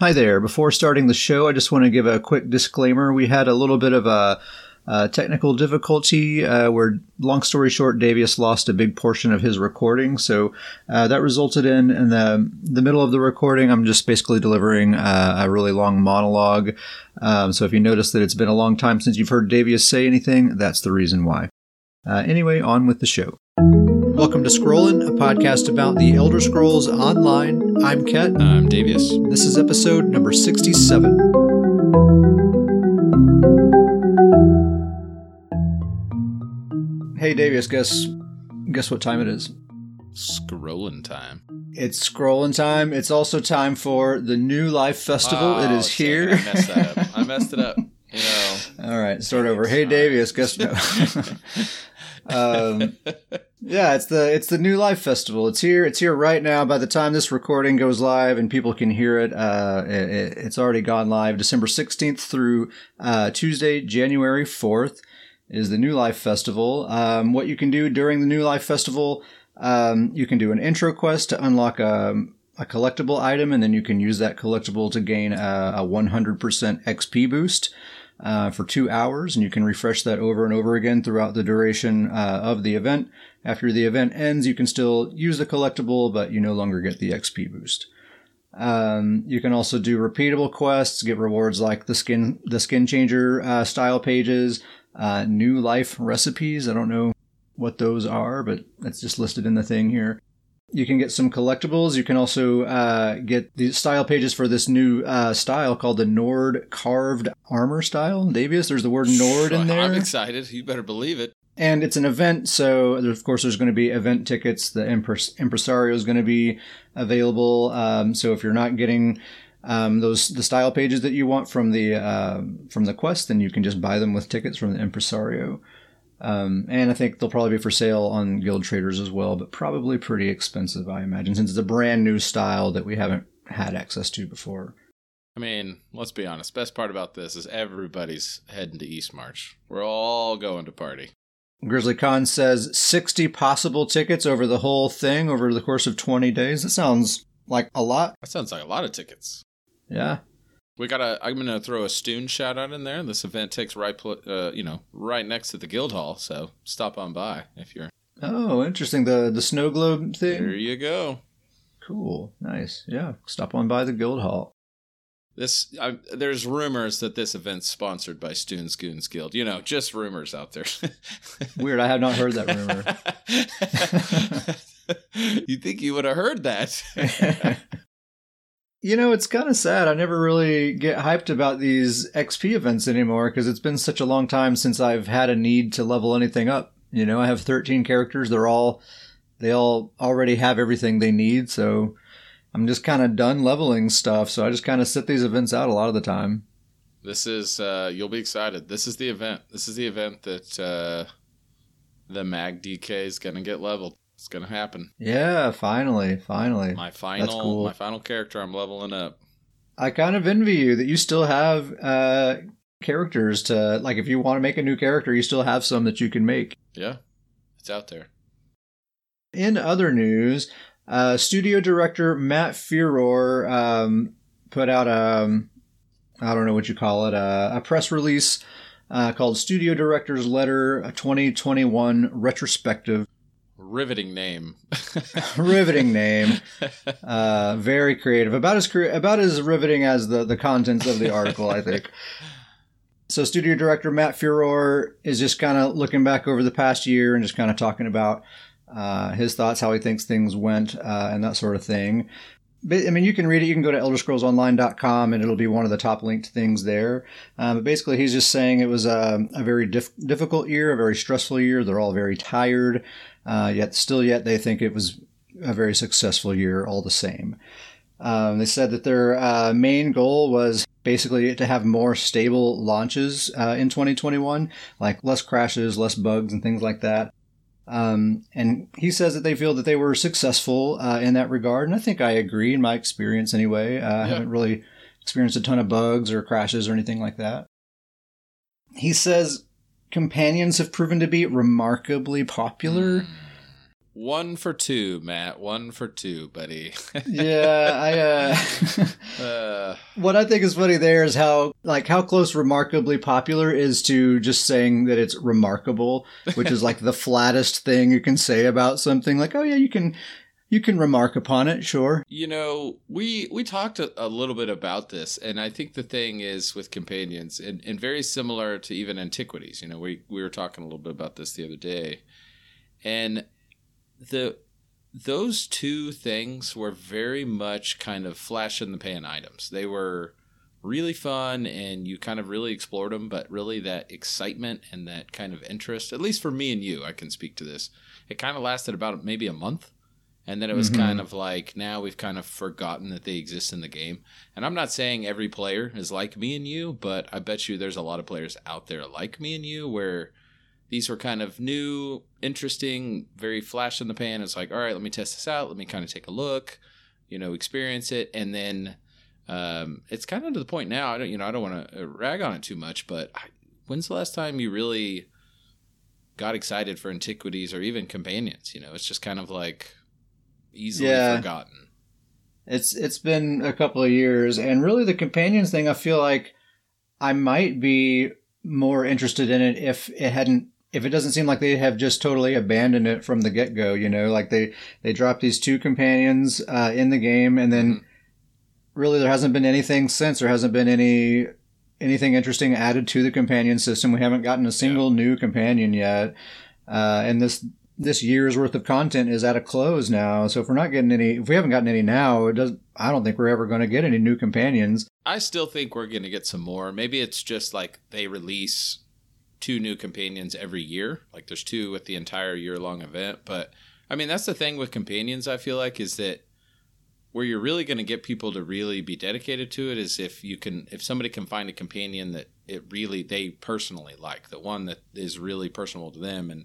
Hi there. Before starting the show, I just want to give a quick disclaimer. We had a little bit of a, a technical difficulty uh, where, long story short, Davius lost a big portion of his recording. So uh, that resulted in, in the, the middle of the recording, I'm just basically delivering uh, a really long monologue. Um, so if you notice that it's been a long time since you've heard Davius say anything, that's the reason why. Uh, anyway, on with the show. Welcome to Scrollin', a podcast about the Elder Scrolls Online. I'm Ket. I'm Davius. This is episode number 67. Hey, Davius, guess guess what time it is? Scrolling time. It's scrolling time. It's also time for the New Life Festival. Oh, it is here. it, I messed that up. I messed it up. You know. All right, start over. Hey, Davius, guess um, yeah, it's the it's the New Life Festival. It's here. It's here right now. By the time this recording goes live and people can hear it, uh, it it's already gone live. December sixteenth through uh, Tuesday, January fourth, is the New Life Festival. Um, what you can do during the New Life Festival, um, you can do an intro quest to unlock a a collectible item, and then you can use that collectible to gain a, a 100% XP boost uh, for two hours, and you can refresh that over and over again throughout the duration uh, of the event. After the event ends, you can still use the collectible, but you no longer get the XP boost. Um, you can also do repeatable quests, get rewards like the skin the skin changer uh, style pages, uh, new life recipes. I don't know what those are, but that's just listed in the thing here. You can get some collectibles. You can also uh, get the style pages for this new uh, style called the Nord carved armor style. Davius, there's the word Nord in there. I'm excited. You better believe it. And it's an event, so of course there's going to be event tickets. The impres- impresario is going to be available. Um, so if you're not getting um, those the style pages that you want from the uh, from the quest, then you can just buy them with tickets from the impresario. Um, and I think they'll probably be for sale on Guild Traders as well, but probably pretty expensive, I imagine, since it's a brand new style that we haven't had access to before. I mean, let's be honest. Best part about this is everybody's heading to East March. We're all going to party. Grizzly Khan says 60 possible tickets over the whole thing over the course of 20 days. That sounds like a lot. That sounds like a lot of tickets. Yeah. We gotta. I'm gonna throw a Stoon shout out in there. This event takes right, uh, you know, right next to the guild hall. So stop on by if you're. Oh, interesting. The the snow globe thing. There you go. Cool. Nice. Yeah. Stop on by the guild hall. This I, there's rumors that this event's sponsored by Stoon's Goons Guild. You know, just rumors out there. Weird. I have not heard that rumor. you think you would have heard that? You know, it's kind of sad. I never really get hyped about these XP events anymore because it's been such a long time since I've had a need to level anything up. You know, I have 13 characters. They're all, they all already have everything they need. So I'm just kind of done leveling stuff. So I just kind of sit these events out a lot of the time. This is, uh, you'll be excited. This is the event. This is the event that uh, the Mag DK is going to get leveled. It's going to happen. Yeah, finally, finally. My final, cool. my final character, I'm leveling up. I kind of envy you that you still have uh, characters to, like, if you want to make a new character, you still have some that you can make. Yeah, it's out there. In other news, uh, studio director Matt Firor um, put out a, I don't know what you call it, a, a press release uh, called Studio Director's Letter 2021 Retrospective. Riveting name. riveting name. Uh, very creative. About as cre- about as riveting as the the contents of the article, I think. So, studio director Matt Firor is just kind of looking back over the past year and just kind of talking about uh, his thoughts, how he thinks things went, uh, and that sort of thing. But, I mean, you can read it. You can go to elderscrollsonline.com and it'll be one of the top linked things there. Um, but basically, he's just saying it was a, a very dif- difficult year, a very stressful year. They're all very tired. Uh, yet, still, yet they think it was a very successful year all the same. Um, they said that their uh, main goal was basically to have more stable launches uh, in 2021, like less crashes, less bugs, and things like that. Um, and he says that they feel that they were successful uh, in that regard, and I think I agree in my experience anyway. Uh, I haven't really experienced a ton of bugs or crashes or anything like that. He says companions have proven to be remarkably popular. One for two, Matt. One for two, buddy. yeah, I. Uh, uh, what I think is funny there is how like how close "remarkably popular" is to just saying that it's remarkable, which is like the flattest thing you can say about something. Like, oh yeah, you can you can remark upon it, sure. You know, we we talked a, a, little bit about this, and I think the thing is with companions, and, and very similar to even antiquities. You know, we we were talking a little bit about this the other day, and the those two things were very much kind of flash in the pan items. They were really fun and you kind of really explored them, but really that excitement and that kind of interest, at least for me and you, I can speak to this. It kind of lasted about maybe a month. And then it was mm-hmm. kind of like now we've kind of forgotten that they exist in the game. And I'm not saying every player is like me and you, but I bet you there's a lot of players out there like me and you where these were kind of new, interesting, very flash in the pan. It's like, all right, let me test this out. Let me kind of take a look, you know, experience it, and then um, it's kind of to the point now. I don't, you know, I don't want to rag on it too much, but I, when's the last time you really got excited for antiquities or even companions? You know, it's just kind of like easily yeah. forgotten. It's it's been a couple of years, and really the companions thing. I feel like I might be more interested in it if it hadn't if it doesn't seem like they have just totally abandoned it from the get go, you know, like they they drop these two companions uh, in the game, and then mm-hmm. really there hasn't been anything since. There hasn't been any anything interesting added to the companion system. We haven't gotten a single yeah. new companion yet, uh, and this this year's worth of content is at a close now. So if we're not getting any, if we haven't gotten any now, it does. I don't think we're ever going to get any new companions. I still think we're going to get some more. Maybe it's just like they release two new companions every year. Like there's two with the entire year long event. But I mean, that's the thing with companions, I feel like, is that where you're really going to get people to really be dedicated to it is if you can, if somebody can find a companion that it really, they personally like, the one that is really personal to them. And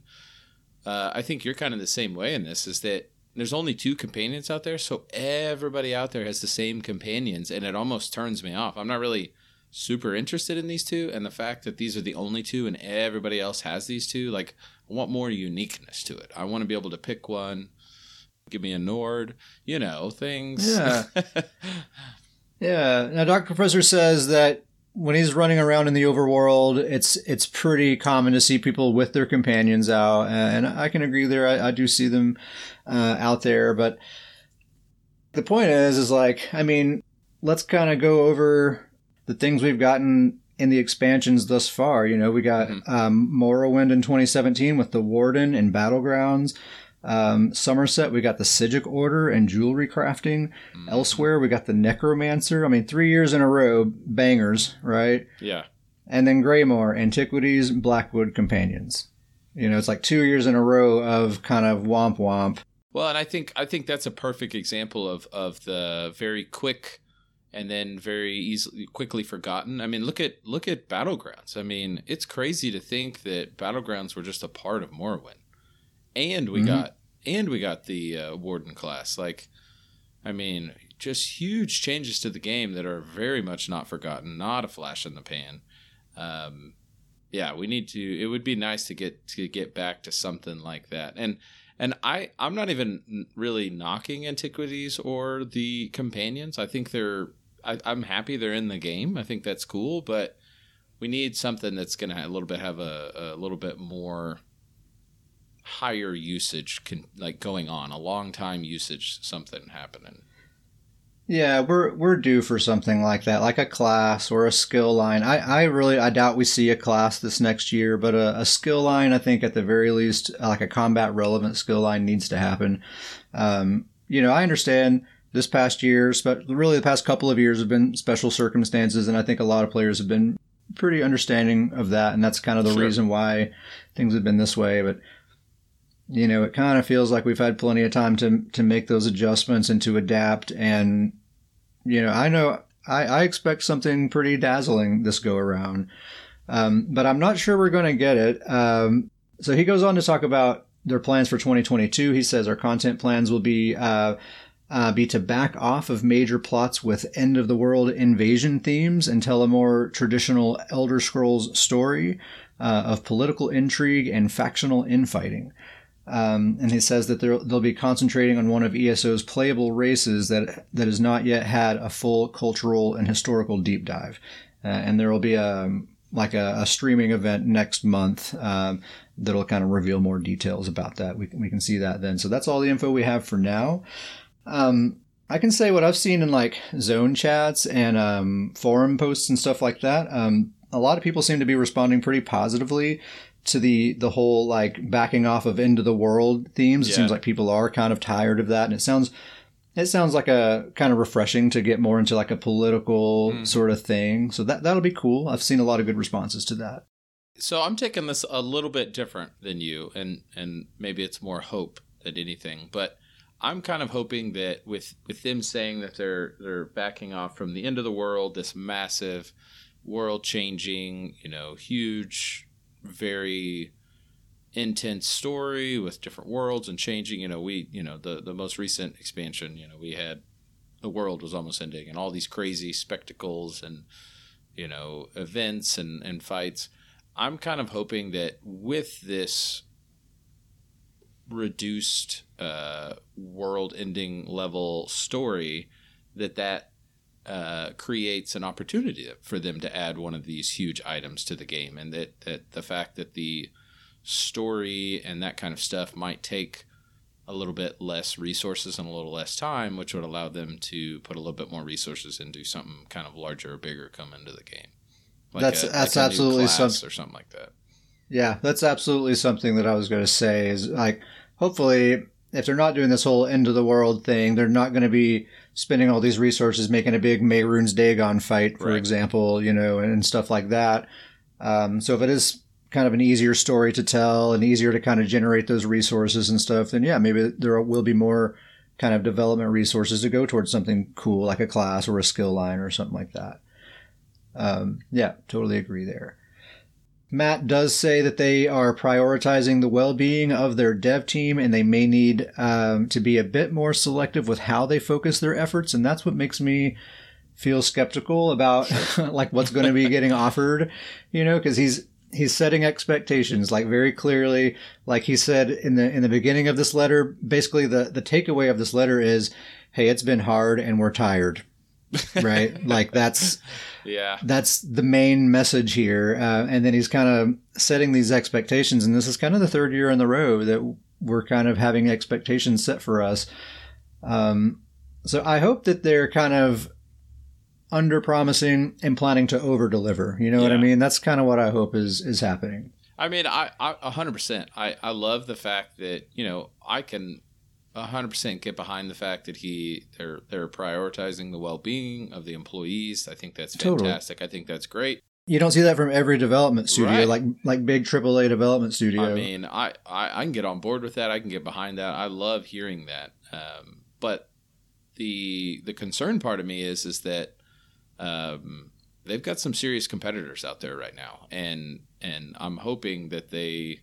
uh, I think you're kind of the same way in this, is that there's only two companions out there. So everybody out there has the same companions. And it almost turns me off. I'm not really super interested in these two and the fact that these are the only two and everybody else has these two like i want more uniqueness to it i want to be able to pick one give me a nord you know things yeah yeah now Dr. professor says that when he's running around in the overworld it's it's pretty common to see people with their companions out and i can agree there i, I do see them uh, out there but the point is is like i mean let's kind of go over the things we've gotten in the expansions thus far. You know, we got mm-hmm. um, Morrowind in 2017 with the Warden and Battlegrounds. Um, Summerset, we got the Psijic Order and jewelry crafting. Mm-hmm. Elsewhere, we got the Necromancer. I mean, three years in a row, bangers, right? Yeah. And then Greymoor, Antiquities, Blackwood Companions. You know, it's like two years in a row of kind of womp womp. Well, and I think I think that's a perfect example of of the very quick and then very easily quickly forgotten. I mean, look at look at Battlegrounds. I mean, it's crazy to think that Battlegrounds were just a part of Morrowind, and we mm-hmm. got and we got the uh, Warden class. Like, I mean, just huge changes to the game that are very much not forgotten, not a flash in the pan. Um, yeah, we need to. It would be nice to get to get back to something like that, and and I I'm not even really knocking antiquities or the companions. I think they're I, I'm happy they're in the game. I think that's cool, but we need something that's going to a little bit have a, a little bit more higher usage can, like going on a long time usage something happening yeah we're we're due for something like that like a class or a skill line i i really i doubt we see a class this next year but a, a skill line i think at the very least like a combat relevant skill line needs to happen um, you know i understand this past year, but really the past couple of years have been special circumstances, and I think a lot of players have been pretty understanding of that, and that's kind of the sure. reason why things have been this way. But you know, it kind of feels like we've had plenty of time to to make those adjustments and to adapt. And you know, I know I, I expect something pretty dazzling this go around, um, but I'm not sure we're going to get it. Um, so he goes on to talk about their plans for 2022. He says our content plans will be. Uh, uh, be to back off of major plots with end of the world invasion themes and tell a more traditional Elder Scrolls story uh, of political intrigue and factional infighting. Um, and he says that they'll be concentrating on one of ESO's playable races that that has not yet had a full cultural and historical deep dive. Uh, and there will be a like a, a streaming event next month um, that'll kind of reveal more details about that. We, we can see that then. So that's all the info we have for now. Um, I can say what I've seen in like zone chats and um, forum posts and stuff like that. Um, a lot of people seem to be responding pretty positively to the the whole like backing off of end of the world themes. It seems like people are kind of tired of that, and it sounds it sounds like a kind of refreshing to get more into like a political mm. sort of thing. So that that'll be cool. I've seen a lot of good responses to that. So I'm taking this a little bit different than you, and and maybe it's more hope than anything, but. I'm kind of hoping that with with them saying that they're they're backing off from the end of the world, this massive world changing, you know, huge very intense story with different worlds and changing. You know, we you know the the most recent expansion. You know, we had the world was almost ending and all these crazy spectacles and you know events and and fights. I'm kind of hoping that with this reduced uh, world-ending level story, that that uh, creates an opportunity for them to add one of these huge items to the game, and that, that the fact that the story and that kind of stuff might take a little bit less resources and a little less time, which would allow them to put a little bit more resources into something kind of larger or bigger come into the game. Like that's a, that's like absolutely something or something like that. Yeah, that's absolutely something that I was going to say. Is like hopefully if they're not doing this whole end of the world thing, they're not going to be spending all these resources making a big Mehrunes Dagon fight, for right. example, you know, and stuff like that. Um, so if it is kind of an easier story to tell and easier to kind of generate those resources and stuff, then yeah, maybe there will be more kind of development resources to go towards something cool like a class or a skill line or something like that. Um, yeah, totally agree there. Matt does say that they are prioritizing the well being of their dev team and they may need um, to be a bit more selective with how they focus their efforts. And that's what makes me feel skeptical about like what's going to be getting offered, you know, because he's he's setting expectations like very clearly like he said in the in the beginning of this letter basically the the takeaway of this letter is hey it's been hard and we're tired right like that's yeah. That's the main message here. Uh, and then he's kind of setting these expectations. And this is kind of the third year in the row that we're kind of having expectations set for us. Um, so I hope that they're kind of under promising and planning to over deliver. You know yeah. what I mean? That's kind of what I hope is, is happening. I mean, I, a hundred percent. I, I love the fact that, you know, I can hundred percent get behind the fact that he they're they're prioritizing the well being of the employees. I think that's fantastic. Totally. I think that's great. You don't see that from every development studio, right. like like big AAA development studio. I mean, I, I, I can get on board with that. I can get behind that. I love hearing that. Um, but the the concern part of me is is that um, they've got some serious competitors out there right now, and and I'm hoping that they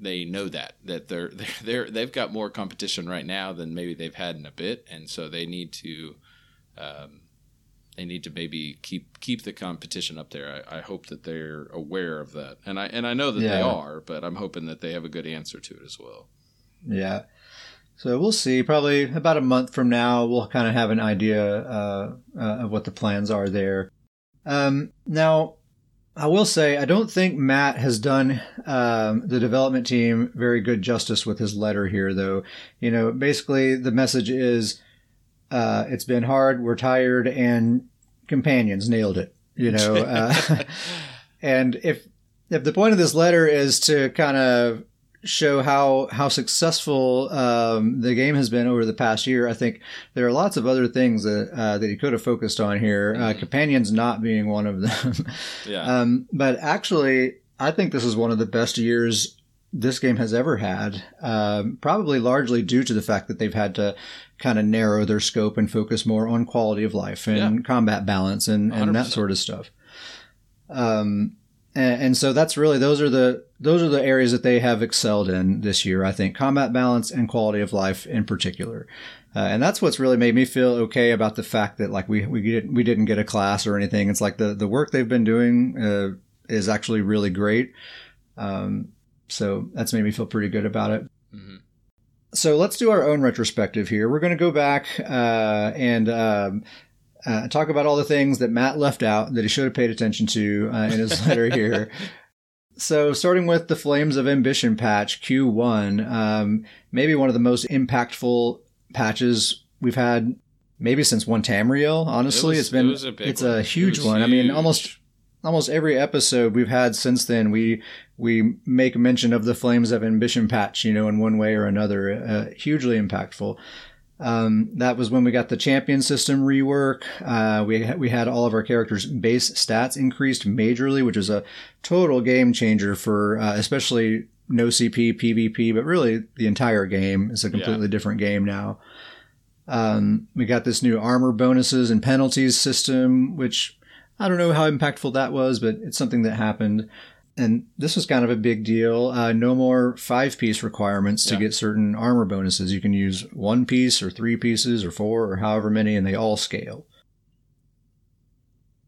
they know that that they're they're, they're they've got more competition right now than maybe they've had in a bit, and so they need to um, they need to maybe keep keep the competition up there. I, I, hope that they're aware of that, and I and I know that yeah. they are, but I'm hoping that they have a good answer to it as well. Yeah. So we'll see. Probably about a month from now, we'll kind of have an idea uh, uh, of what the plans are there. Um, now, I will say, I don't think Matt has done um, the development team very good justice with his letter here, though. You know, basically the message is uh, it's been hard, we're tired, and companions nailed it. You know, uh, and if if the point of this letter is to kind of show how how successful um, the game has been over the past year. I think there are lots of other things that uh, that he could have focused on here. Uh, mm-hmm. companions not being one of them. yeah. Um, but actually, I think this is one of the best years this game has ever had. Um, probably largely due to the fact that they've had to kind of narrow their scope and focus more on quality of life and yeah. combat balance and, and that sort of stuff. Um, and, and so that's really those are the those are the areas that they have excelled in this year. I think combat balance and quality of life in particular. Uh, and that's what's really made me feel okay about the fact that like we we didn't we didn't get a class or anything. It's like the the work they've been doing uh, is actually really great. Um, So that's made me feel pretty good about it. hmm So let's do our own retrospective here. We're going to go back uh, and um, uh, talk about all the things that Matt left out that he should have paid attention to uh, in his letter here. So, starting with the Flames of Ambition patch Q1, um, maybe one of the most impactful patches we've had maybe since one Tamriel. Honestly, It has been it a big it's one. a It huge was one. I mean, almost almost every episode we've had since then, we we make mention of the Flames of Ambition patch, you know, in one way or another. Uh, hugely impactful. Um, that was when we got the champion system rework. Uh, we ha- we had all of our characters' base stats increased majorly, which is a total game changer for uh, especially no CP PvP, but really the entire game is a completely different game now. Um, we got this new armor bonuses and penalties system, which I don't know how impactful that was, but it's something that happened. And this was kind of a big deal. Uh, no more five piece requirements to Yeah. get certain armor bonuses. You can use one piece or three pieces or four or however many, and they all scale.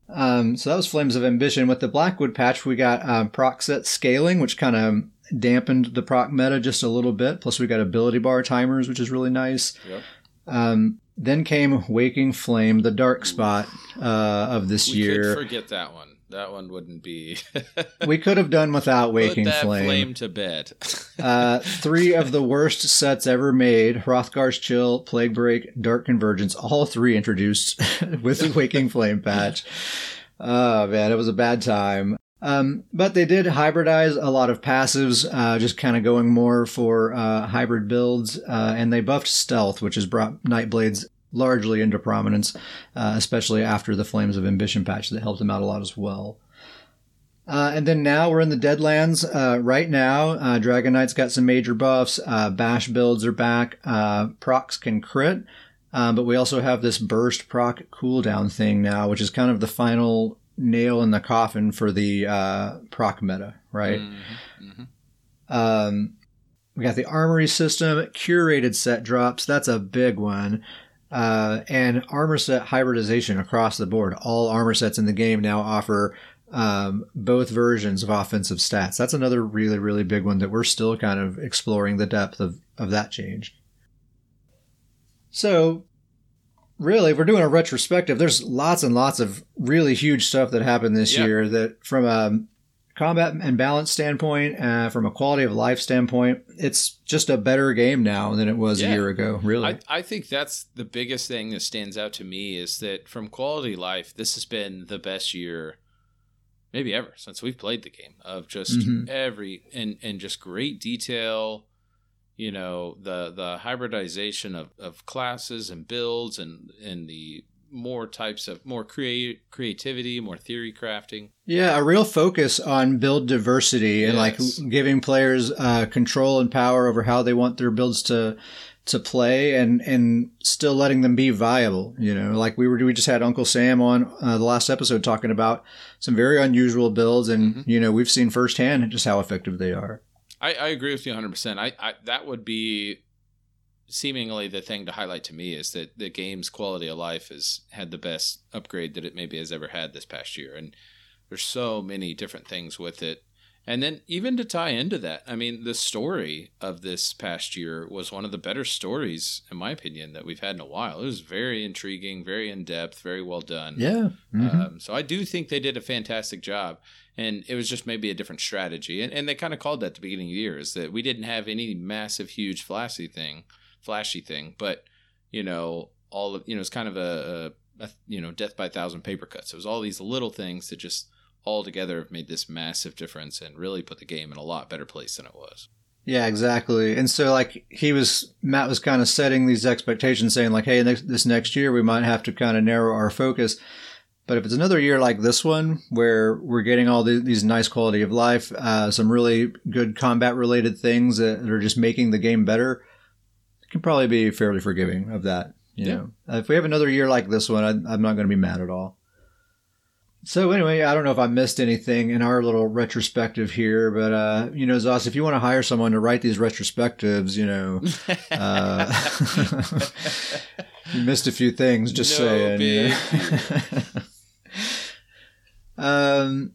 Um, so that was Flames of Ambition. With the Blackwood patch, we got um, proc set scaling, which kind of dampened the proc meta just a little bit. Plus, we got ability bar timers, which is really nice. Yep. Um, then came Waking Flame, the dark spot uh, of this We year. forget that one. That one wouldn't be. we could have done without Waking Put that Flame. flame to bed. uh, three of the worst sets ever made Hrothgar's Chill, Plague Break, Dark Convergence, all three introduced with the Waking Flame patch. Oh, man, it was a bad time. Um, but they did hybridize a lot of passives, uh, just kind of going more for uh, hybrid builds, uh, and they buffed stealth, which has brought Nightblades largely into prominence, uh, especially after the Flames of Ambition patch that helped him out a lot as well. Uh, and then now we're in the Deadlands. Uh, right now, uh, Dragon Knight's got some major buffs. Uh, bash builds are back. Uh, procs can crit. Um, but we also have this burst proc cooldown thing now, which is kind of the final nail in the coffin for the uh, proc meta, right? Mhm, mhm. Um, we got the armory system, curated set drops. That's a big one. Uh, and armor set hybridization across the board. All armor sets in the game now offer um, both versions of offensive stats. That's another really, really big one that we're still kind of exploring the depth of, of that change. So, really, if we're doing a retrospective, there's lots and lots of really huge stuff that happened this Yeah. year that from a combat and balance standpoint, uh, from a quality of life standpoint, it's just a better game now than it was Yeah. a year ago, really. I, I think that's the biggest thing that stands out to me is that from quality life, this has been the best year, maybe ever, since we've played the game of just Mhm. every and and just great detail. You know the the hybridization of, of classes and builds and and the more types of more create creativity, more theory crafting. Yeah, a real focus on build diversity and Yes. like giving players uh, control and power over how they want their builds to to play and and still letting them be viable. You know, like we were we just had Uncle Sam on uh, the last episode talking about some very unusual builds, and Mhm. you know we've seen firsthand just how effective they are. I, I agree with you 100%. I, I that would be seemingly the thing to highlight to me is that the game's quality of life has had the best upgrade that it maybe has ever had this past year and there's so many different things with it. And then even to tie into that, I mean the story of this past year was one of the better stories in my opinion that we've had in a while. It was very intriguing, very in depth, very well done. Yeah. Mhm. Um, so I do think they did a fantastic job, and it was just maybe a different strategy. And, and they kind of called that at the beginning of the year is that we didn't have any massive, huge, flashy thing, flashy thing, but you know, all of you know, it's kind of a, a, a you know, death by thousand paper cuts. It was all these little things that just all together have made this massive difference and really put the game in a lot better place than it was. Yeah, exactly. And so, like, he was, Matt was kind of setting these expectations, saying, like, hey, next, this next year we might have to kind of narrow our focus. But if it's another year like this one, where we're getting all the, these nice quality of life, uh, some really good combat related things that are just making the game better, can probably be fairly forgiving of that. You Yeah. know, if we have another year like this one, I, I'm not going to be mad at all. So anyway, I don't know if I missed anything in our little retrospective here, but uh, you know, Zos, if you want to hire someone to write these retrospectives, you know, uh, you missed a few things. Just No saying. big um,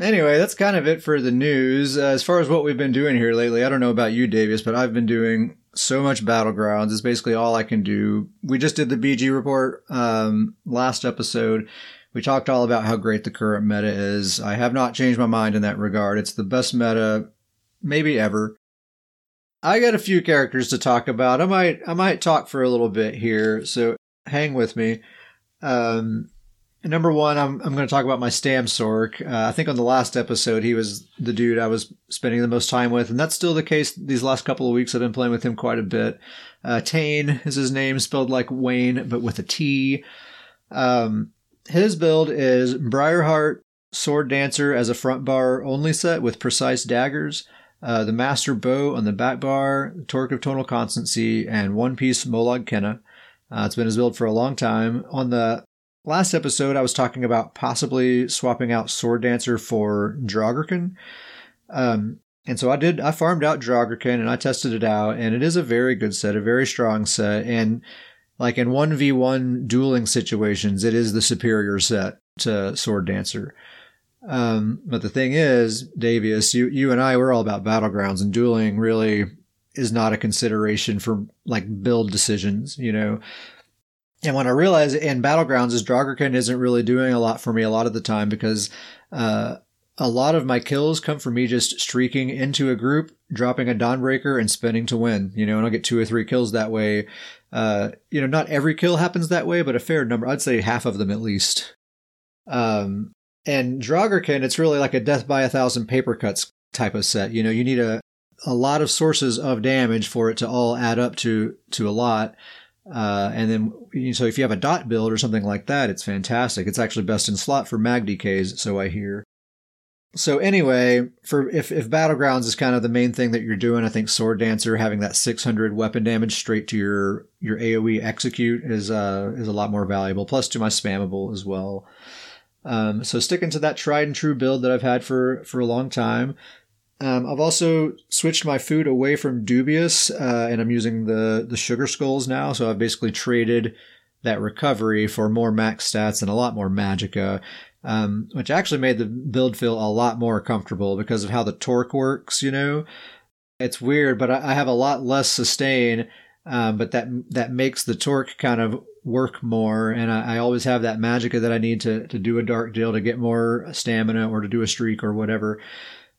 Anyway, that's kind of it for the news. Uh, as far as what we've been doing here lately, I don't know about you, Davius, but I've been doing so much battlegrounds. is basically all I can do. We just did the BG report um, last episode. We talked all about how great the current meta is. I have not changed my mind in that regard. It's the best meta, maybe ever. I got a few characters to talk about. I might I might talk for a little bit here, so hang with me. Um, number one, I'm I'm going to talk about my Stam Sorc. Uh, I think on the last episode, he was the dude I was spending the most time with, and that's still the case. These last couple of weeks, I've been playing with him quite a bit. Uh, Tane is his name, spelled like Wayne, but with a T. Um, his build is Briarheart Sword Dancer as a front bar only set with precise daggers. Uh, the Master Bow on the back bar, the Torque of Tonal Constancy, and one piece Molag Kenna. Uh, it's been his build for a long time. On the Last episode, I was talking about possibly swapping out Sword Dancer for Draugr Um, and so I did, I farmed out Draugr and I tested it out, and it is a very good set, a very strong set. And like in 1v1 dueling situations, it is the superior set to Sword Dancer. Um, but the thing is, Davius, you, you and I, we're all about battlegrounds, and dueling really is not a consideration for like build decisions, you know. And when I realized in Battlegrounds is Draugr isn't really doing a lot for me a lot of the time because uh, a lot of my kills come from me just streaking into a group, dropping a Dawnbreaker, and spinning to win. You know, and I'll get two or three kills that way. Uh, you know, not every kill happens that way, but a fair number. I'd say half of them at least. Um, and Draugr it's really like a death by a thousand paper cuts type of set. You know, you need a a lot of sources of damage for it to all add up to to a lot. Uh, and then, so if you have a dot build or something like that, it's fantastic. It's actually best in slot for mag DKs, so I hear. So anyway, for if, if battlegrounds is kind of the main thing that you're doing, I think sword dancer having that 600 weapon damage straight to your your AOE execute is uh is a lot more valuable. Plus to my spammable as well. Um, so sticking to that tried and true build that I've had for for a long time. Um, I've also switched my food away from Dubious, uh, and I'm using the the sugar skulls now. So I've basically traded that recovery for more max stats and a lot more magicka, um, which actually made the build feel a lot more comfortable because of how the torque works. You know, it's weird, but I, I have a lot less sustain, um, but that that makes the torque kind of work more, and I, I always have that magicka that I need to to do a dark deal to get more stamina or to do a streak or whatever.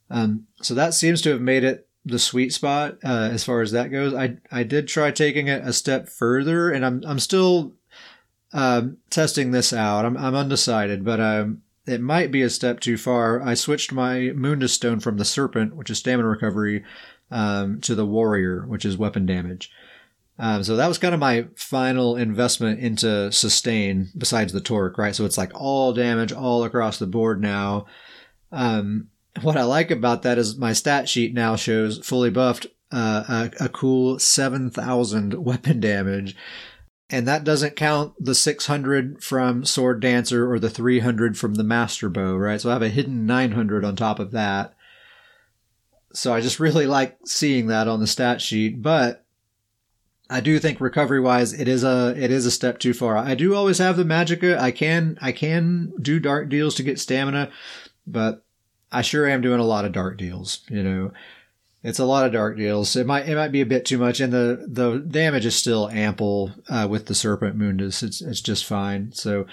Um, so that seems to have made it the sweet spot uh, as far as that goes. I I did try taking it a step further, and I'm I'm still um, testing this out. I'm I'm undecided, but um, it might be a step too far. I switched my Mundus Stone from the Serpent, which is stamina recovery, um, to the Warrior, which is weapon damage. Um, so that was kind of my final investment into sustain besides the torque, right? So it's like all damage all across the board now. Um, what I like about that is my stat sheet now shows fully buffed uh, a, a cool 7,000 weapon damage. And that doesn't count the 600 from Sword Dancer or the 300 from the Master Bow, right? So I have a hidden 900 on top of that. So I just really like seeing that on the stat sheet, but I do think recovery wise it is a it is a step too far. I do always have the magicka. I can I can do dark deals to get stamina, but I sure am doing a lot of dark deals. You know, it's a lot of dark deals. It might it might be a bit too much, and the the damage is still ample uh, with the Serpent Mundus. It's it's just fine. So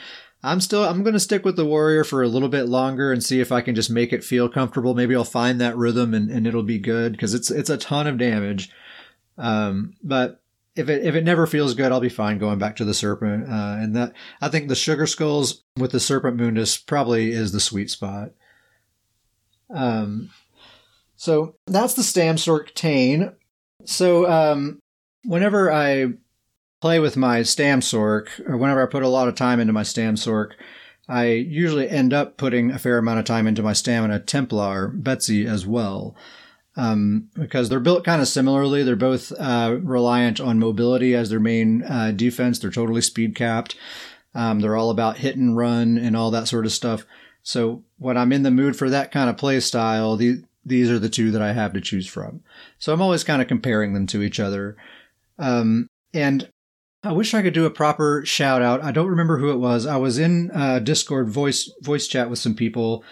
I'm still I'm going to stick with the warrior for a little bit longer and see if I can just make it feel comfortable. Maybe I'll find that rhythm and, and it'll be good because it's it's a ton of damage. Um, but if it if it never feels good, I'll be fine going back to the serpent. Uh, and that I think the sugar skulls with the serpent mundus probably is the sweet spot. Um, so that's the Stam Sorc Tane. So um, whenever I play with my Stam Sorc, or whenever I put a lot of time into my Stam Sorc, I usually end up putting a fair amount of time into my Stamina Templar, Betsy, as well. Um, because they're built kind of similarly. They're both uh, reliant on mobility as their main uh, defense. They're totally speed capped. Um, they're all about hit and run and all that sort of stuff. So when I'm in the mood for that kind of play style, the, these are the two that I have to choose from. So I'm always kind of comparing them to each other. Um, and I wish I could do a proper shout out. I don't remember who it was. I was in uh, Discord voice voice chat with some people,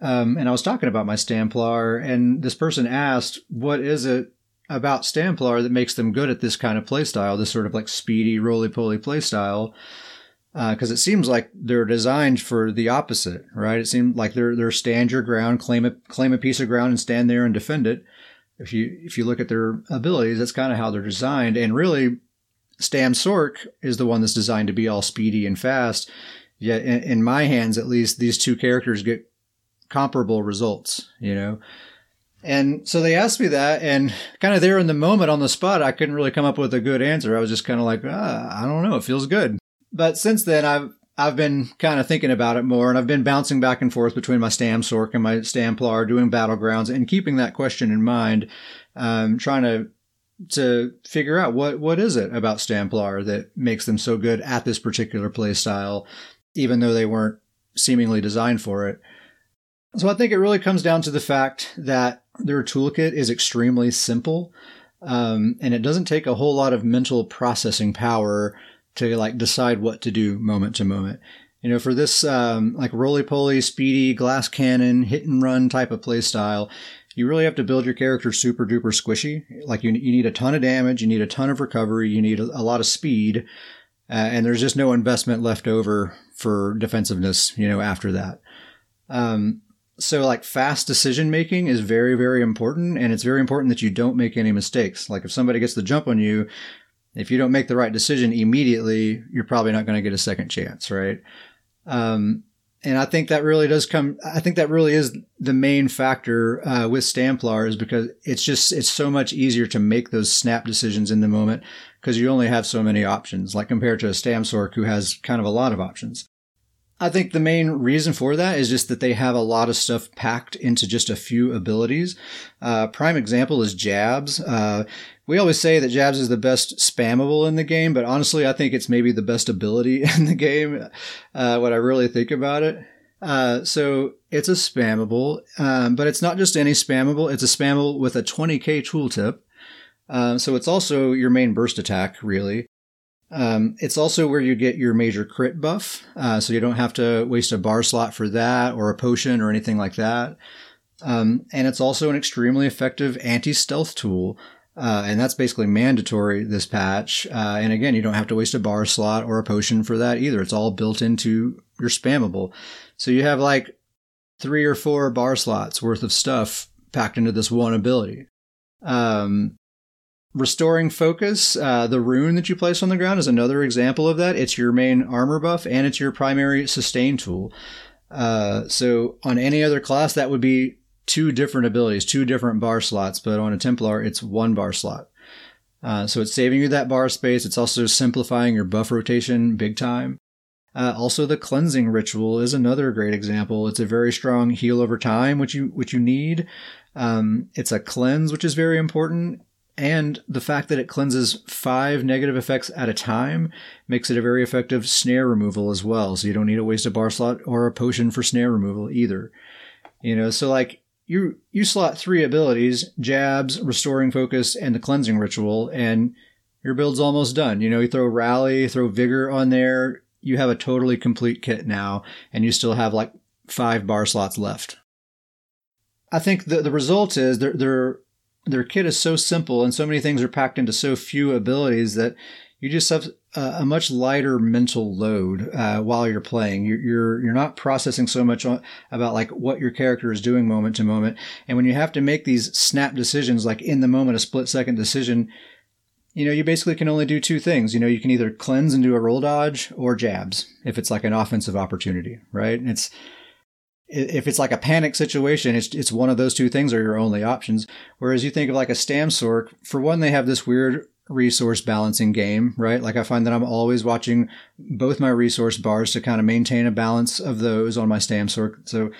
um, and I was talking about my Stamplar, and this person asked, "What is it about Stamplar that makes them good at this kind of playstyle, this sort of like speedy, roly poly playstyle?" Because uh, it seems like they're designed for the opposite, right? It seems like they're they're stand your ground, claim a claim a piece of ground, and stand there and defend it. If you if you look at their abilities, that's kind of how they're designed. And really, Stam Sorc is the one that's designed to be all speedy and fast. Yet, in, in my hands, at least, these two characters get comparable results, you know? And so they asked me that, and kind of there in the moment on the spot, I couldn't really come up with a good answer. I was just kind of like, ah, I don't know, it feels good. But since then, I've I've been kind of thinking about it more, and I've been bouncing back and forth between my Stam Sorc and my Stamplar, doing battlegrounds, and keeping that question in mind, um, trying to to figure out what what is it about Stamplar that makes them so good at this particular play style, even though they weren't seemingly designed for it. So I think it really comes down to the fact that their toolkit is extremely simple, um, and it doesn't take a whole lot of mental processing power to like decide what to do moment to moment. You know, for this um, like roly poly, speedy, glass cannon, hit and run type of play style, you really have to build your character super duper squishy. Like you, you need a ton of damage, you need a ton of recovery, you need a, a lot of speed, uh, and there's just no investment left over for defensiveness. You know, after that. Um, so like fast decision making is very very important and it's very important that you don't make any mistakes like if somebody gets the jump on you if you don't make the right decision immediately you're probably not going to get a second chance right? Um, and i think that really does come i think that really is the main factor uh, with stamplar is because it's just it's so much easier to make those snap decisions in the moment because you only have so many options like compared to a Stam Sorc who has kind of a lot of options I think the main reason for that is just that they have a lot of stuff packed into just a few abilities. Uh, prime example is Jabs. Uh, we always say that Jabs is the best spammable in the game, but honestly, I think it's maybe the best ability in the game. Uh, when I really think about it. Uh, so it's a spammable, um, but it's not just any spammable. It's a spammable with a 20k tooltip. Uh, so it's also your main burst attack, really. Um, it's also where you get your major crit buff, uh, so you don't have to waste a bar slot for that or a potion or anything like that. Um, and it's also an extremely effective anti-stealth tool, uh, and that's basically mandatory this patch. Uh, and again, you don't have to waste a bar slot or a potion for that either. It's all built into your spammable. So you have like three or four bar slots worth of stuff packed into this one ability. Um, Restoring focus, uh, the rune that you place on the ground is another example of that. It's your main armor buff and it's your primary sustain tool. Uh, so on any other class, that would be two different abilities, two different bar slots, but on a Templar, it's one bar slot. Uh, so it's saving you that bar space. It's also simplifying your buff rotation big time. Uh, also, the cleansing ritual is another great example. It's a very strong heal over time, which you which you need. Um, it's a cleanse, which is very important. And the fact that it cleanses five negative effects at a time makes it a very effective snare removal as well. So you don't need to waste a bar slot or a potion for snare removal either. You know, so like you you slot three abilities, jabs, restoring focus, and the cleansing ritual, and your build's almost done. You know, you throw rally, throw vigor on there, you have a totally complete kit now, and you still have like five bar slots left. I think the the result is they're they're their kit is so simple and so many things are packed into so few abilities that you just have a, a much lighter mental load uh, while you're playing. You're, you're you're not processing so much about like what your character is doing moment to moment. And when you have to make these snap decisions, like in the moment, a split second decision, you know, you basically can only do two things. You know, you can either cleanse and do a roll dodge or jabs if it's like an offensive opportunity, right? And it's if it's like a panic situation, it's it's one of those two things are your only options. Whereas you think of like a Stam Sorc, for one, they have this weird resource balancing game, right? Like I find that I'm always watching both my resource bars to kind of maintain a balance of those on my Stam Sorc. So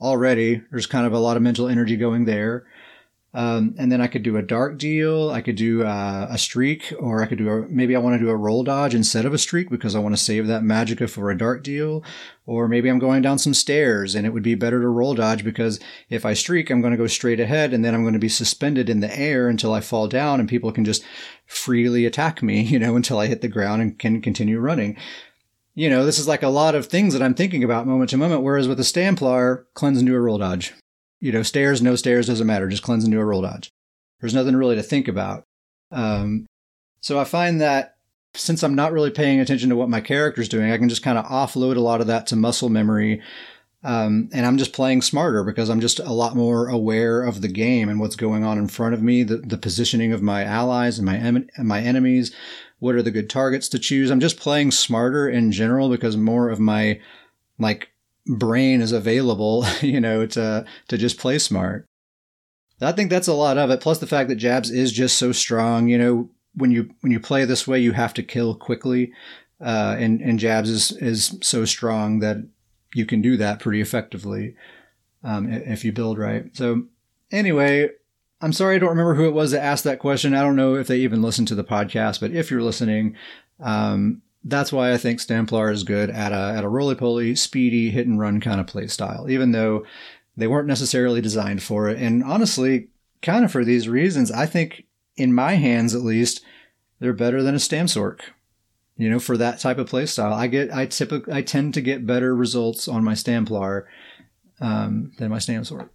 already there's kind of a lot of mental energy going there. Um, and then I could do a dark deal. I could do uh, a streak, or I could do a, maybe I want to do a roll dodge instead of a streak because I want to save that magicka for a dark deal. Or maybe I'm going down some stairs and it would be better to roll dodge because if I streak, I'm going to go straight ahead and then I'm going to be suspended in the air until I fall down and people can just freely attack me, you know, until I hit the ground and can continue running you know, this is like a lot of things that I'm thinking about moment to moment. Whereas with the Stamplar, cleanse and do a roll dodge. You know, stairs, no stairs, doesn't matter. Just cleanse into a roll dodge. There's nothing really to think about. Um, so I find that since I'm not really paying attention to what my character's doing, I can just kind of offload a lot of that to muscle memory. Um, and I'm just playing smarter because I'm just a lot more aware of the game and what's going on in front of me, the, the positioning of my allies and my em- my enemies, what are the good targets to choose. I'm just playing smarter in general because more of my like brain is available, you know, to to just play smart. I think that's a lot of it. Plus the fact that Jabs is just so strong. You know, when you when you play this way, you have to kill quickly, uh, and and Jabs is is so strong that you can do that pretty effectively um, if you build right. So anyway, I'm sorry I don't remember who it was that asked that question. I don't know if they even listened to the podcast, but if you're listening, um, that's why I think Stamplar is good at a at a roly poly, speedy hit and run kind of play style. Even though they weren't necessarily designed for it. And honestly, kind of for these reasons, I think, in my hands at least, they're better than a Stamsorc. You know, for that type of play style, I get, I typically, I tend to get better results on my Stamplar um, than my Stamsorc.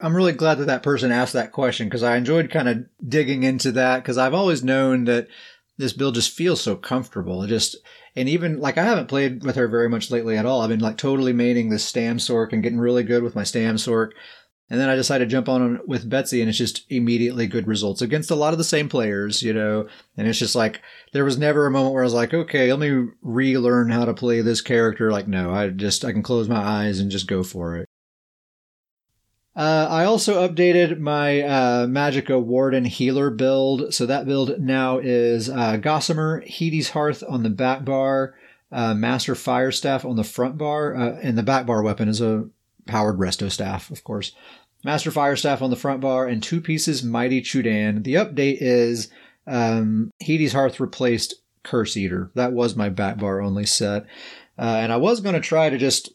I'm really glad that that person asked that question because I enjoyed kind of digging into that because I've always known that this build just feels so comfortable. It just and even like I haven't played with her very much lately at all. I've been like totally maining this Stamsorc and getting really good with my Stamsorc. And then I decided to jump on with Betsy, and it's just immediately good results against a lot of the same players, you know. And it's just like there was never a moment where I was like, okay, let me relearn how to play this character. Like, no, I just I can close my eyes and just go for it. Uh, I also updated my uh, Magicka Warden healer build. So that build now is uh, Gossamer, Hiti's Hearth on the back bar, uh, Master Fire Staff on the front bar, uh, and the back bar weapon is a powered Resto Staff, of course. Master Fire Staff on the front bar, and two pieces Mighty Chudan. The update is um, Hiti's Hearth replaced Curse Eater. That was my back bar only set. Uh, and I was going to try to just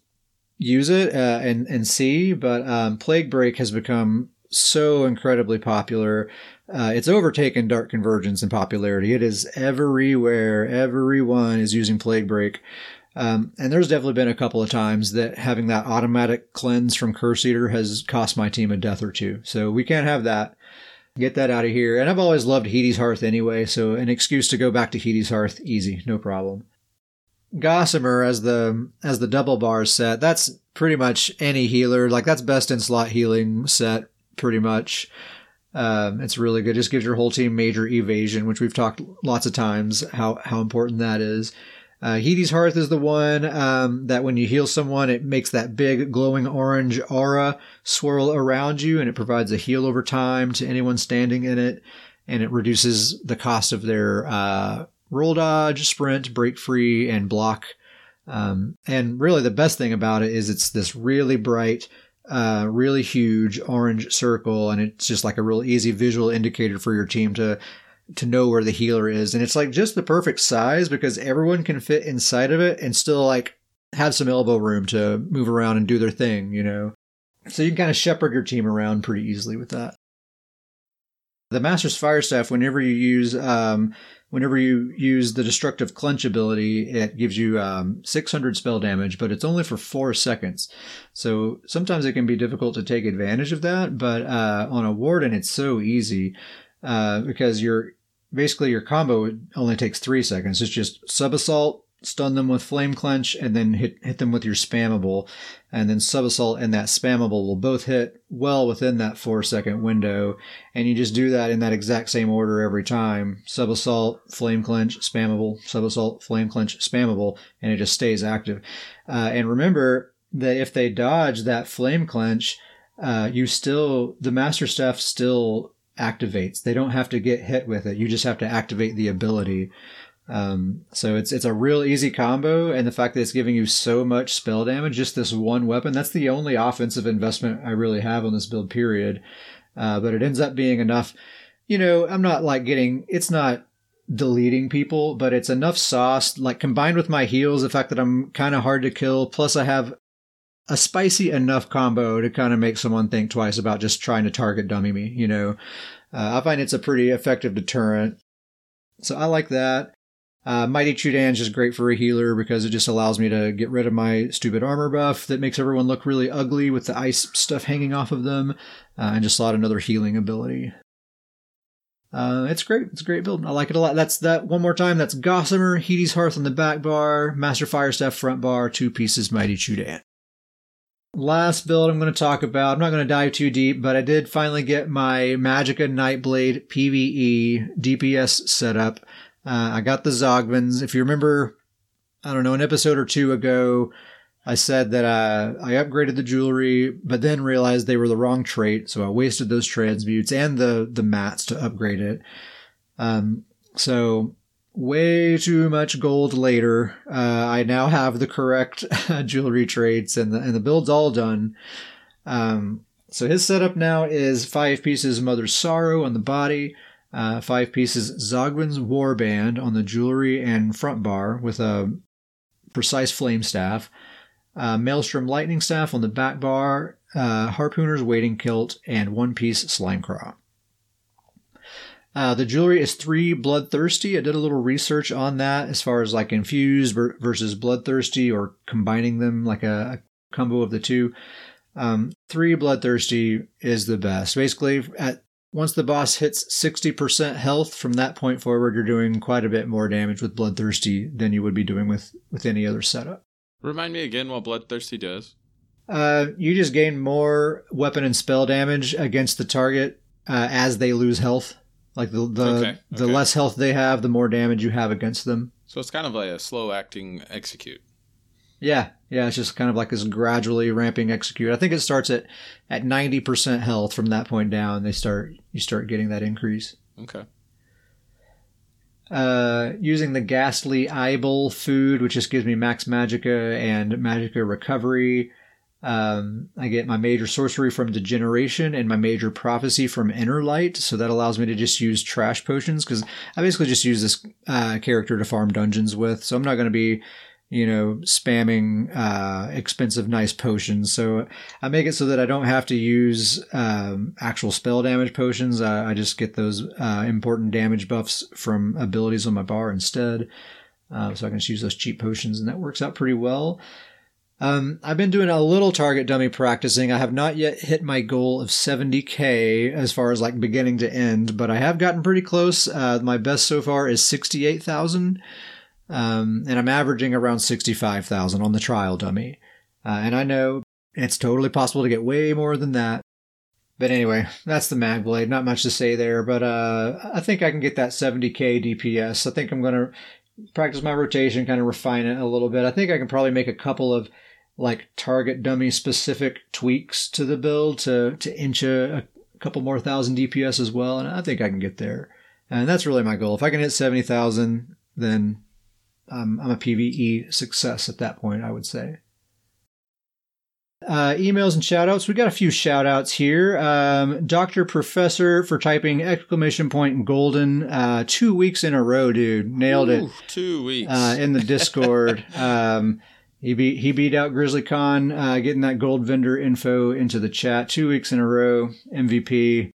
use it uh, and and see, but um, Plague Break has become so incredibly popular. Uh, it's overtaken Dark Convergence in popularity. It is everywhere. Everyone is using Plague Break. Um, and there's definitely been a couple of times that having that automatic cleanse from Curse Eater has cost my team a death or two. So we can't have that. Get that out of here. And I've always loved Hiti's Hearth anyway, so an excuse to go back to Hiti's Hearth, easy, no problem. Gossamer as the as the double bar set. That's pretty much any healer. Like that's best in slot healing set, pretty much. Um, it's really good. Just gives your whole team major evasion, which we've talked lots of times how how important that is. Uh, Hiti's Hearth is the one um, that when you heal someone, it makes that big glowing orange aura swirl around you, and it provides a heal over time to anyone standing in it, and it reduces the cost of their uh, roll dodge, sprint, break free, and block. Um, and really, the best thing about it is it's this really bright, uh, really huge orange circle, and it's just like a real easy visual indicator for your team to to know where the healer is. And it's like just the perfect size because everyone can fit inside of it and still like have some elbow room to move around and do their thing, you know. So you can kind of shepherd your team around pretty easily with that. The Master's Fire Staff, whenever you use um, whenever you use the destructive clench ability, it gives you um, 600 spell damage, but it's only for four seconds. So sometimes it can be difficult to take advantage of that, but uh, on a warden, it's so easy uh, because you're basically your combo only takes three seconds. It's just sub assault, stun them with flame clench, and then hit hit them with your spammable, and then sub assault and that spammable will both hit well within that four second window, and you just do that in that exact same order every time. Sub assault, flame clench, spammable, sub assault, flame clench, spammable, and it just stays active. Uh, and remember that if they dodge that flame clench, uh, you still the master staff still activates. They don't have to get hit with it. You just have to activate the ability. Um, so it's it's a real easy combo, and the fact that it's giving you so much spell damage, just this one weapon, that's the only offensive investment I really have on this build. Period. Uh, but it ends up being enough. You know, I'm not like getting. It's not deleting people, but it's enough sauce. Like combined with my heals, the fact that I'm kind of hard to kill, plus I have a spicy enough combo to kind of make someone think twice about just trying to target dummy me. You know, uh, I find it's a pretty effective deterrent. So I like that. Uh, Mighty Chudan is just great for a healer because it just allows me to get rid of my stupid armor buff that makes everyone look really ugly with the ice stuff hanging off of them, uh, and just slot another healing ability. Uh, it's great. It's a great build. I like it a lot. That's that one more time. That's Gossamer, Hiti's Hearth on the back bar, Master Firestaff front bar, two pieces Mighty Chudan. Last build I'm going to talk about. I'm not going to dive too deep, but I did finally get my Magicka Nightblade PVE DPS setup. Uh, I got the Zogbyns. If you remember, I don't know, an episode or two ago, I said that uh, I upgraded the jewelry, but then realized they were the wrong trait, so I wasted those transmutes and the the mats to upgrade it. Um, so way too much gold later. Uh, I now have the correct jewelry traits, and the and the build's all done. Um, so his setup now is five pieces Mother's Sorrow on the body, uh, five pieces Zogbyns Warband on the jewelry and front bar with a precise flame staff, uh, Maelstrom Lightning Staff on the back bar, uh, Harpooner's Wading Kilt, and one piece Slimecraw. Uh, the jewelry is three bloodthirsty. I did a little research on that as far as like infused versus bloodthirsty or combining them like a, a combo of the two. Um, three bloodthirsty is the best. Basically, at once the boss hits 60% health from that point forward, you're doing quite a bit more damage with bloodthirsty than you would be doing with with any other setup. Remind me again what bloodthirsty does. Uh, you just gain more weapon and spell damage against the target uh, as they lose health. Like the the, okay, okay. the less health they have, the more damage you have against them. So it's kind of like a slow acting execute. Yeah, yeah, it's just kind of like this gradually ramping execute. I think it starts at at ninety percent health. From that point down, they start you start getting that increase. Okay. Uh, using the ghastly eye bowl food, which just gives me max magicka and magicka recovery. Um, I get my major sorcery from Degeneration and my major prophecy from Inner Light, so that allows me to just use trash potions because I basically just use this uh, character to farm dungeons with. So I'm not going to be, you know, spamming uh, expensive, nice potions. So I make it so that I don't have to use um, actual spell damage potions. I just get those uh, important damage buffs from abilities on my bar instead. Uh, so I can just use those cheap potions, and that works out pretty well. Um, I've been doing a little target dummy practicing. I have not yet hit my goal of 70k as far as like beginning to end, but I have gotten pretty close. Uh, my best so far is 68,000, um, and I'm averaging around 65,000 on the trial dummy. Uh, and I know it's totally possible to get way more than that. But anyway, that's the mag blade. Not much to say there, but uh, I think I can get that 70k DPS. I think I'm going to practice my rotation, kind of refine it a little bit. I think I can probably make a couple of like target dummy specific tweaks to the build to to inch a, a couple more thousand DPS as well, and I think I can get there. And that's really my goal. If I can hit seventy thousand, then I'm a PVE success at that point. I would say. Uh, emails and shoutouts. We got a few shoutouts here. Um, Doctor Professor for typing exclamation point golden uh, two weeks in a row, dude. Nailed Ooh, it. Two weeks uh, in the Discord. um, he beat he beat out Grizzly Con, uh, getting that gold vendor info into the chat two weeks in a row. MVP.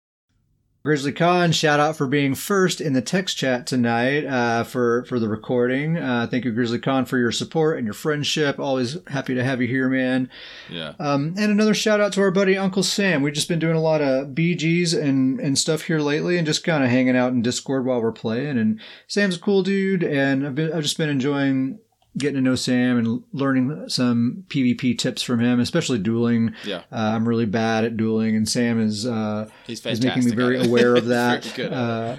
Grizzly Con, shout out for being first in the text chat tonight uh, for for the recording. Uh, thank you, Grizzly Con, for your support and your friendship. Always happy to have you here, man. Yeah. Um, and another shout out to our buddy Uncle Sam. We've just been doing a lot of BGs and and stuff here lately, and just kind of hanging out in Discord while we're playing. And Sam's a cool dude, and I've been I've just been enjoying getting to know Sam and learning some PvP tips from him, especially dueling. Yeah, uh, I'm really bad at dueling, and Sam is uh, he's is making me very aware of that. uh,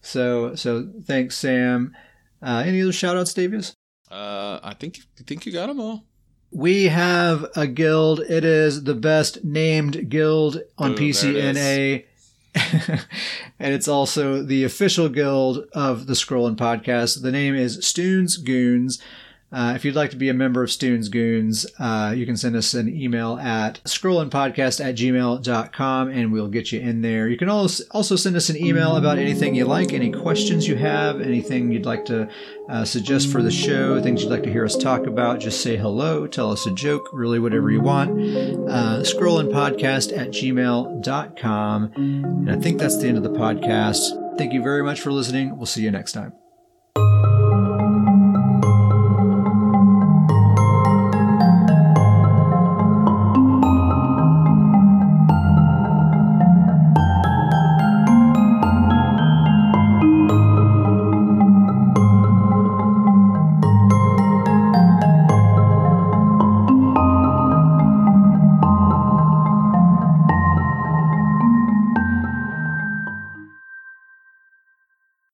so so thanks, Sam. Uh, any other shout outs, Davius? Uh, I think I think you got them all. We have a guild. It is the best named guild on Ooh, PCNA and it's also the official guild of the Scrolling Podcast. The name is Stoons Goons. Uh, if you'd like to be a member of Stoons Goons, uh, you can send us an email at scrollingpodcast at gmail.com and we'll get you in there. You can also, also send us an email about anything you like, any questions you have, anything you'd like to uh, suggest for the show, things you'd like to hear us talk about. Just say hello, tell us a joke, really whatever you want. Uh, scrollingpodcast at gmail.com. And I think that's the end of the podcast. Thank you very much for listening. We'll see you next time.